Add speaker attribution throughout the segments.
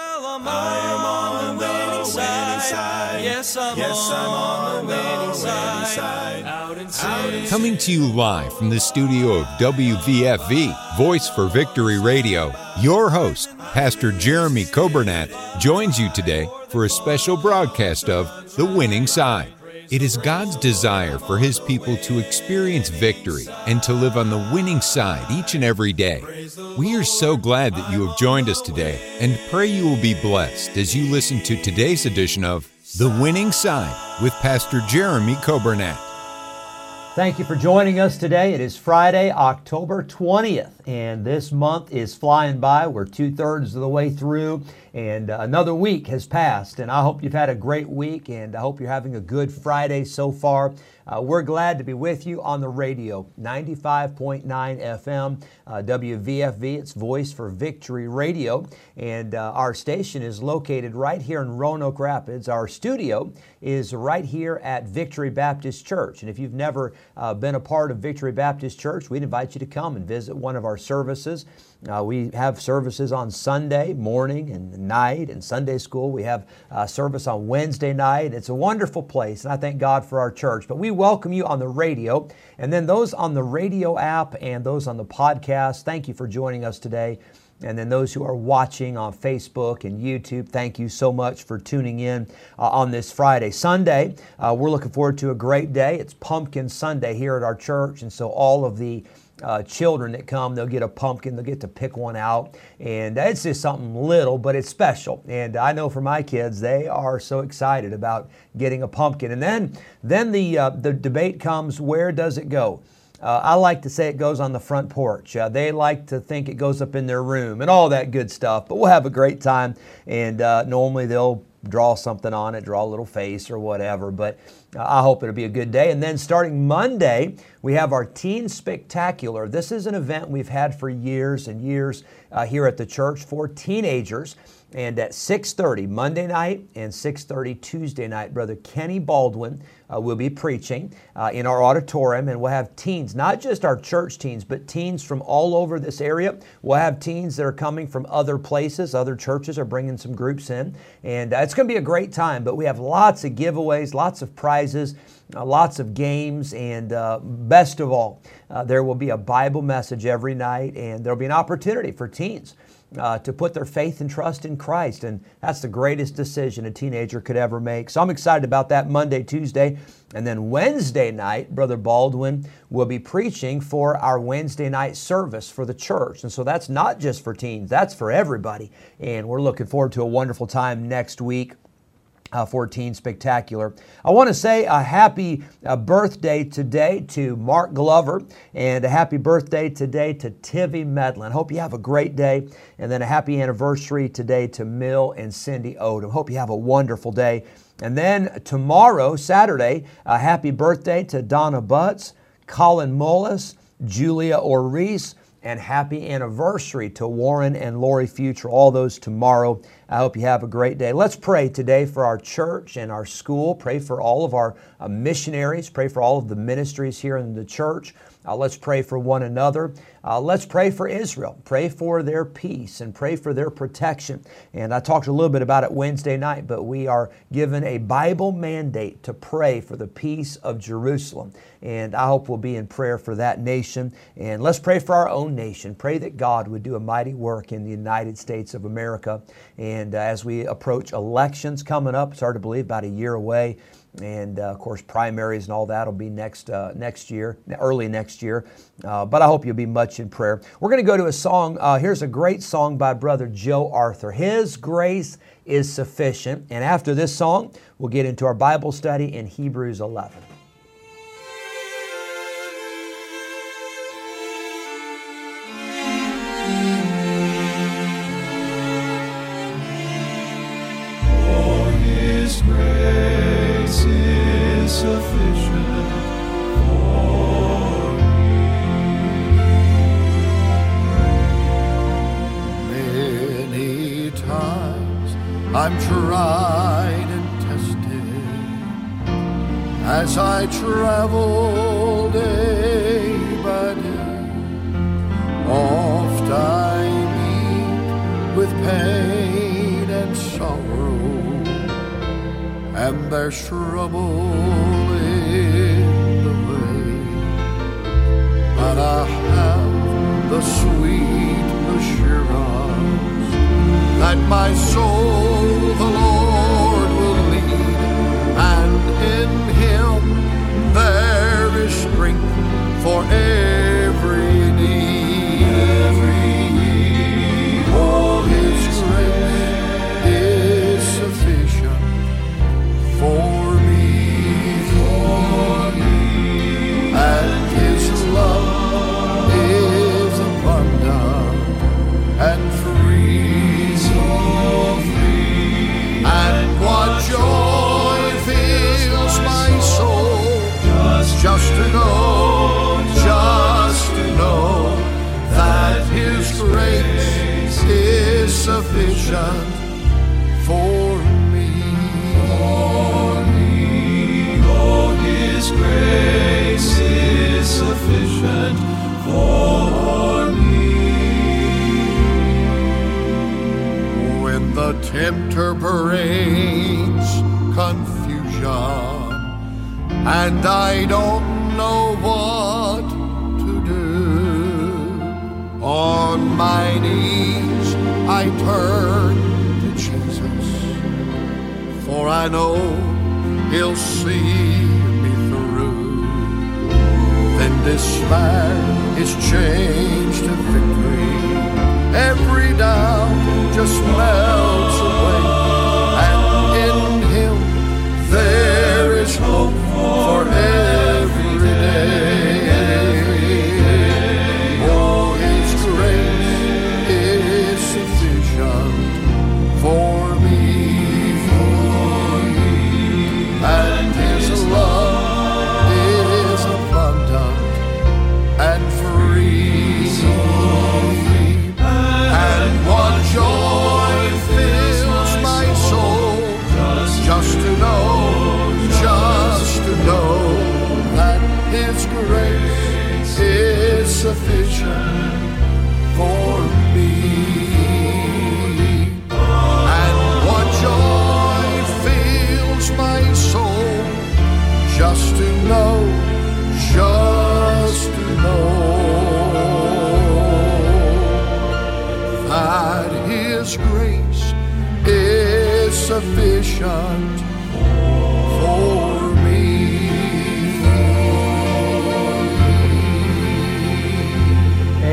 Speaker 1: Well, I'm I am on the winning side. side. Yes, I'm, yes, I'm on the winning side. side. Out in
Speaker 2: Coming to you live from the studio of WVFV, Voice for Victory Radio, your host, Pastor Jeremy Coburnett, joins you today for a special broadcast of The Winning Side. It is God's desire for His people to experience victory and to live on the winning side each and every day. We are so glad that you have joined us today and pray you will be blessed as you listen to today's edition of The Winning Side with Pastor Jeremy Coburnett.
Speaker 3: Thank you for joining us today. It is Friday, October 20th, and this month is flying by. We're two thirds of the way through, and uh, another week has passed. And I hope you've had a great week, and I hope you're having a good Friday so far. Uh, we're glad to be with you on the radio, 95.9 FM, uh, WVFV, it's Voice for Victory Radio. And uh, our station is located right here in Roanoke Rapids. Our studio is right here at Victory Baptist Church. And if you've never uh, been a part of Victory Baptist Church, we'd invite you to come and visit one of our services. Uh, we have services on Sunday morning and night and Sunday school. We have uh, service on Wednesday night. It's a wonderful place, and I thank God for our church. But we welcome you on the radio, and then those on the radio app and those on the podcast. Thank you for joining us today. And then those who are watching on Facebook and YouTube, thank you so much for tuning in uh, on this Friday. Sunday, uh, we're looking forward to a great day. It's Pumpkin Sunday here at our church, and so all of the uh, children that come, they'll get a pumpkin, they'll get to pick one out. And it's just something little, but it's special. And I know for my kids, they are so excited about getting a pumpkin. And then, then the, uh, the debate comes where does it go? Uh, I like to say it goes on the front porch. Uh, they like to think it goes up in their room and all that good stuff. But we'll have a great time. And uh, normally they'll draw something on it, draw a little face or whatever. But I hope it'll be a good day. And then starting Monday, we have our Teen Spectacular. This is an event we've had for years and years uh, here at the church for teenagers. And at 6:30 Monday night and 6:30 Tuesday night, Brother Kenny Baldwin uh, will be preaching uh, in our auditorium, and we'll have teens, not just our church teens, but teens from all over this area. We'll have teens that are coming from other places. Other churches are bringing some groups in, and uh, it's going to be a great time. But we have lots of giveaways, lots of prizes. Uh, lots of games, and uh, best of all, uh, there will be a Bible message every night, and there'll be an opportunity for teens uh, to put their faith and trust in Christ. And that's the greatest decision a teenager could ever make. So I'm excited about that Monday, Tuesday. And then Wednesday night, Brother Baldwin will be preaching for our Wednesday night service for the church. And so that's not just for teens, that's for everybody. And we're looking forward to a wonderful time next week uh, 14 spectacular. I want to say a happy uh, birthday today to Mark Glover and a happy birthday today to Tivy Medlin. Hope you have a great day. And then a happy anniversary today to Mill and Cindy Odom. Hope you have a wonderful day. And then tomorrow, Saturday, a happy birthday to Donna Butts, Colin Mullis, Julia Orris, and happy anniversary to Warren and Lori Future, all those tomorrow. I hope you have a great day. Let's pray today for our church and our school. Pray for all of our uh, missionaries. Pray for all of the ministries here in the church. Uh, let's pray for one another. Uh, let's pray for Israel. Pray for their peace and pray for their protection. And I talked a little bit about it Wednesday night, but we are given a Bible mandate to pray for the peace of Jerusalem. And I hope we'll be in prayer for that nation. And let's pray for our own nation. Pray that God would do a mighty work in the United States of America. And uh, as we approach elections coming up, it's hard to believe about a year away and uh, of course primaries and all that will be next uh, next year, early next year. Uh, but I hope you'll be much in prayer. We're going to go to a song. Uh, here's a great song by Brother Joe Arthur. His grace is sufficient. And after this song, we'll get into our Bible study in Hebrews 11.
Speaker 4: I'm tried and tested as I travel day by day. Oft I meet with pain and sorrow, and there's trouble in the way. But I have the sweet that my soul sufficient for me. For me, oh, His grace is sufficient for me. When the tempter brings confusion and I don't know what to do. On my knees To Jesus, for I know He'll see me through. Then despair is changed to victory. Every doubt just melts away, and in Him there is hope grace is sufficient for me. And what joy fills my soul just to know, just to know that His grace is sufficient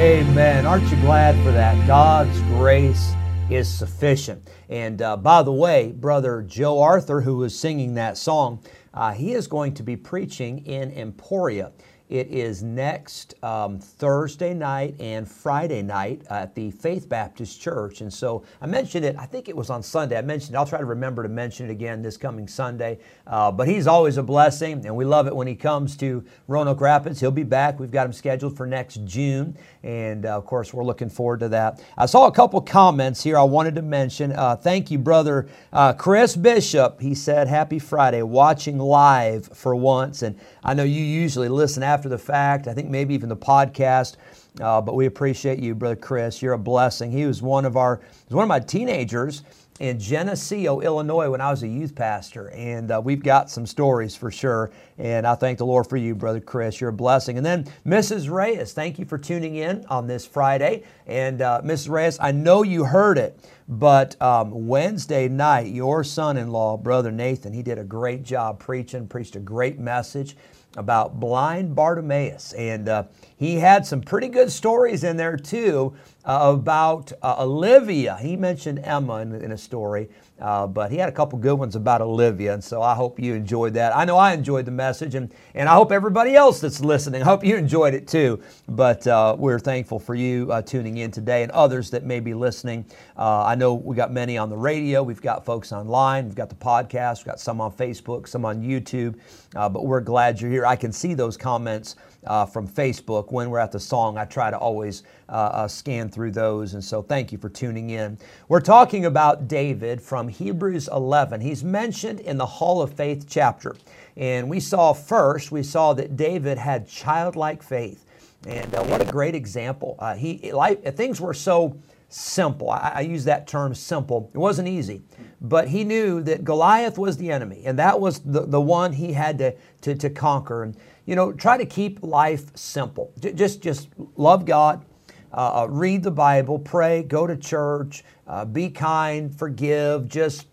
Speaker 3: Amen. Aren't you glad for that? God's grace is sufficient. And uh, by the way, Brother Joe Arthur, who was singing that song, uh, he is going to be preaching in Emporia. It is next um, Thursday night and Friday night at the Faith Baptist Church. And so I mentioned it, I think it was on Sunday. I mentioned it. I'll try to remember to mention it again this coming Sunday. Uh, but he's always a blessing, and we love it when he comes to Roanoke Rapids. He'll be back. We've got him scheduled for next June. And uh, of course, we're looking forward to that. I saw a couple comments here I wanted to mention. Uh, thank you, brother uh, Chris Bishop. He said, Happy Friday, watching live for once. And I know you usually listen after the fact, I think maybe even the podcast. Uh, but we appreciate you, brother Chris. You're a blessing. He was one of our, one of my teenagers in Geneseo, Illinois, when I was a youth pastor. And uh, we've got some stories for sure. And I thank the Lord for you, Brother Chris. You're a blessing. And then Mrs. Reyes, thank you for tuning in on this Friday. And uh, Mrs. Reyes, I know you heard it, but um, Wednesday night, your son in law, Brother Nathan, he did a great job preaching, preached a great message about blind Bartimaeus. And uh, he had some pretty good stories in there too uh, about uh, Olivia. He mentioned Emma in, in a story, uh, but he had a couple good ones about Olivia. And so I hope you enjoyed that. I know I enjoyed the message, and, and I hope everybody else that's listening, I hope you enjoyed it too. But uh, we're thankful for you uh, tuning in today and others that may be listening. I know we got many on the radio, we've got folks online, we've got the podcast, we've got some on Facebook, some on YouTube, but we're glad you're here. I can see those comments uh, from Facebook when we're at the song. I try to always uh, uh, scan through those. And so thank you for tuning in. We're talking about David from Hebrews 11. He's mentioned in the Hall of Faith chapter. And we saw first, we saw that David had childlike faith. And uh, what a great example. Uh, he life, things were so simple. I, I use that term simple. It wasn't easy, but he knew that Goliath was the enemy, and that was the, the one he had to, to, to conquer. And, you know, try to keep life simple. Just, just love God, uh, uh, read the Bible, pray, go to church, uh, be kind, forgive, just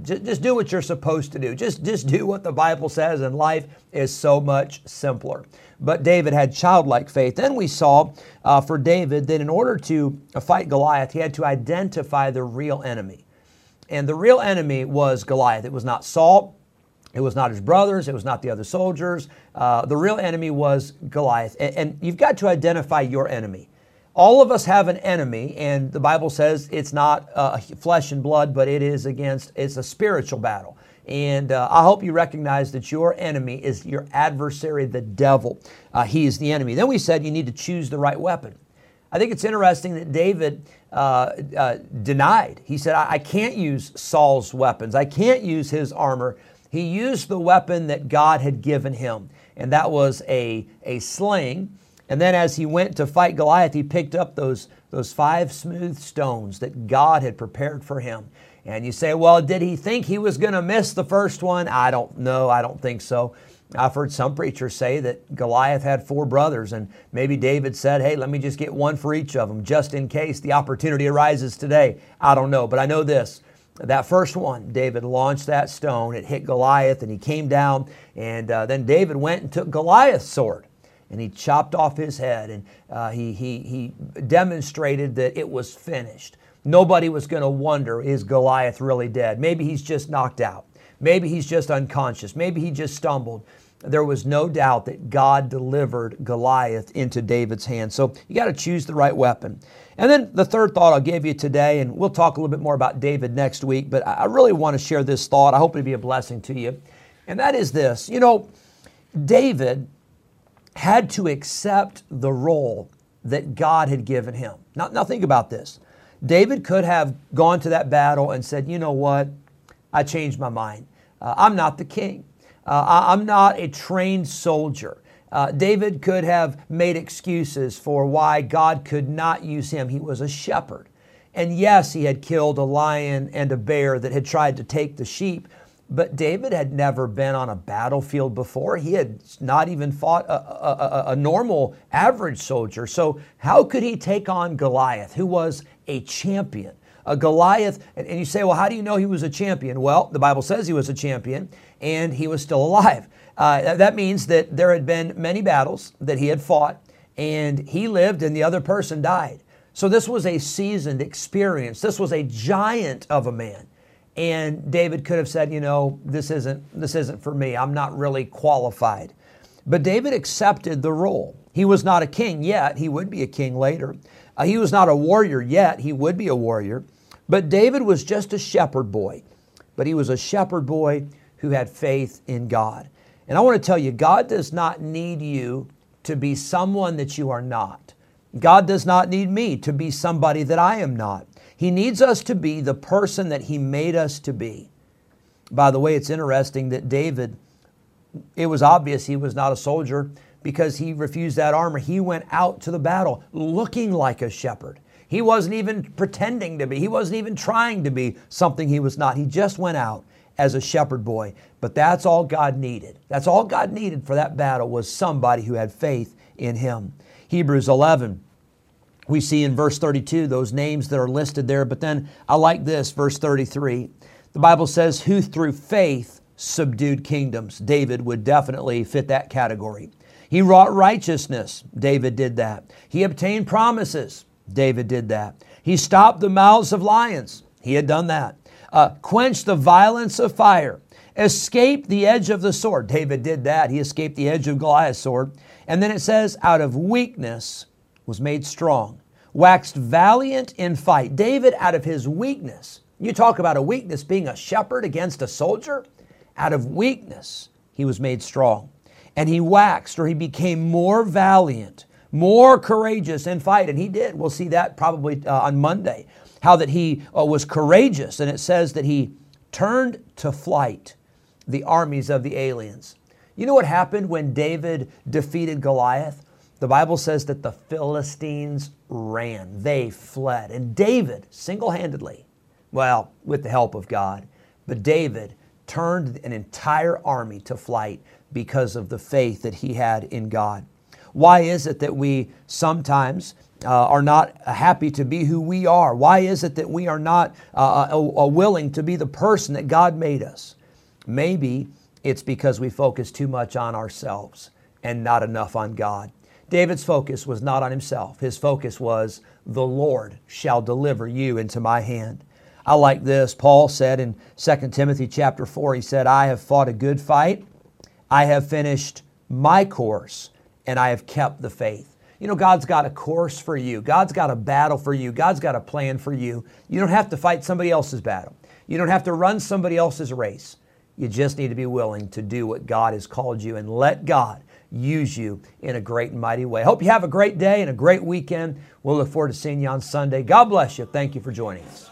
Speaker 3: just, just do what you're supposed to do. Just, just do what the Bible says, and life is so much simpler. But David had childlike faith. Then we saw uh, for David that in order to fight Goliath, he had to identify the real enemy. And the real enemy was Goliath. It was not Saul, it was not his brothers, it was not the other soldiers. Uh, the real enemy was Goliath. And, and you've got to identify your enemy. All of us have an enemy, and the Bible says it's not uh, flesh and blood, but it is against, it's a spiritual battle. And uh, I hope you recognize that your enemy is your adversary, the devil. Uh, he is the enemy. Then we said you need to choose the right weapon. I think it's interesting that David uh, uh denied. He said, I-, I can't use Saul's weapons, I can't use his armor. He used the weapon that God had given him, and that was a, a sling and then as he went to fight Goliath, he picked up those, those five smooth stones that God had prepared for him. And you say, well, did he think he was going to miss the first one? I don't know. I don't think so. I've heard some preachers say that Goliath had four brothers, and maybe David said, Hey, let me just get one for each of them, just in case the opportunity arises today. I don't know, but I know this. That first one, David launched that stone. It hit Goliath, and he came down. And uh, then David went and took Goliath's sword and he chopped off his head and uh, he, he, he demonstrated that it was finished. Nobody was going to wonder, is Goliath really dead? Maybe he's just knocked out. Maybe he's just unconscious. Maybe he just stumbled. There was no doubt that God delivered Goliath into David's hands. So you got to choose the right weapon. And then the third thought I'll give you today, and we'll talk a little bit more about David next week, but I really want to share this thought. I hope it'll be a blessing to you. And that is this you know, David had to accept the role that God had given him. Now, now think about this. David could have gone to that battle and said, you know what? I changed my mind. Uh, I'm not the king. Uh, I, am not a trained soldier. Uh, David could have made excuses for why God could not use him. He was a shepherd. And yes, he had killed a lion and a bear that had tried to take the sheep, but David had never been on a battlefield before. He had not even fought a, a, a, normal average soldier. So, how could he take on Goliath, who was a champion? A Goliath, and, and you say, well, how do you know he was a champion? Well, the Bible says he was a champion and he was still alive. Uh, that means that there had been many battles that he had fought and he lived and the other person died. So, this was a seasoned experience. This was a giant of a man. And David could have said, you know, this isn't this isn't for me. I'm not really qualified. But David accepted the role. He was not a king yet. He would be a king later. Uh, he was not a warrior yet. He would be a warrior. But David was just a shepherd boy. But he was a shepherd boy who had faith in God. And I want to tell you, God does not need you to be someone that you are not. God does not need me to be somebody that I am not. He needs us to be the person that He made us to be. By the way, it's interesting that David, it was obvious he was not a soldier because he refused that armor. He went out to the battle looking like a shepherd. He wasn't even pretending to be, he wasn't even trying to be something he was not. He just went out as a shepherd boy. But that's all God needed. That's all God needed for that battle was somebody who had faith in him. Hebrews 11 we see in verse 32 those names that are listed there. But then I like this, verse 33. The Bible says, Who through faith subdued kingdoms. David would definitely fit that category. He wrought righteousness. David did that. He obtained promises. David did that. He stopped the mouths of lions. He had done that. Uh, quenched the violence of fire. Escaped the edge of the sword. David did that. He escaped the edge of Goliath's sword. And then it says, out of weakness was made strong, waxed valiant in fight. David, out of his weakness, you talk about a weakness being a shepherd against a soldier, out of weakness, he was made strong. And he waxed, or he became more valiant, more courageous in fight. And he did. We'll see that probably uh, on Monday, how that he uh, was courageous. And it says that he turned to flight the armies of the aliens. You know what happened when David defeated Goliath? the Bible says that the Philistines ran, they fled. And David, single handedly, well, with the help of God, but David turned an entire army to flight because of the faith that he had in God. Why is it that we sometimes uh, are not happy to be who we are? Why is it that we are not uh, uh, uh, willing to be the person that God made us? Maybe it's because we focus too much on ourselves and not enough on God. David's focus was not on himself. His focus was, The Lord shall deliver you into my hand. I like this. Paul said in 2 Timothy chapter 4, he said, I have fought a good fight. I have finished my course and I have kept the faith. You know, God's got a course for you. God's got a battle for you. God's got a plan for you. You don't have to fight somebody else's battle. You don't have to run somebody else's race. You just need to be willing to do what God has called you and let God use you in a great and mighty way. Hope you have a great day and a great weekend. We'll look forward to seeing you on Sunday. God bless you. Thank you for joining us.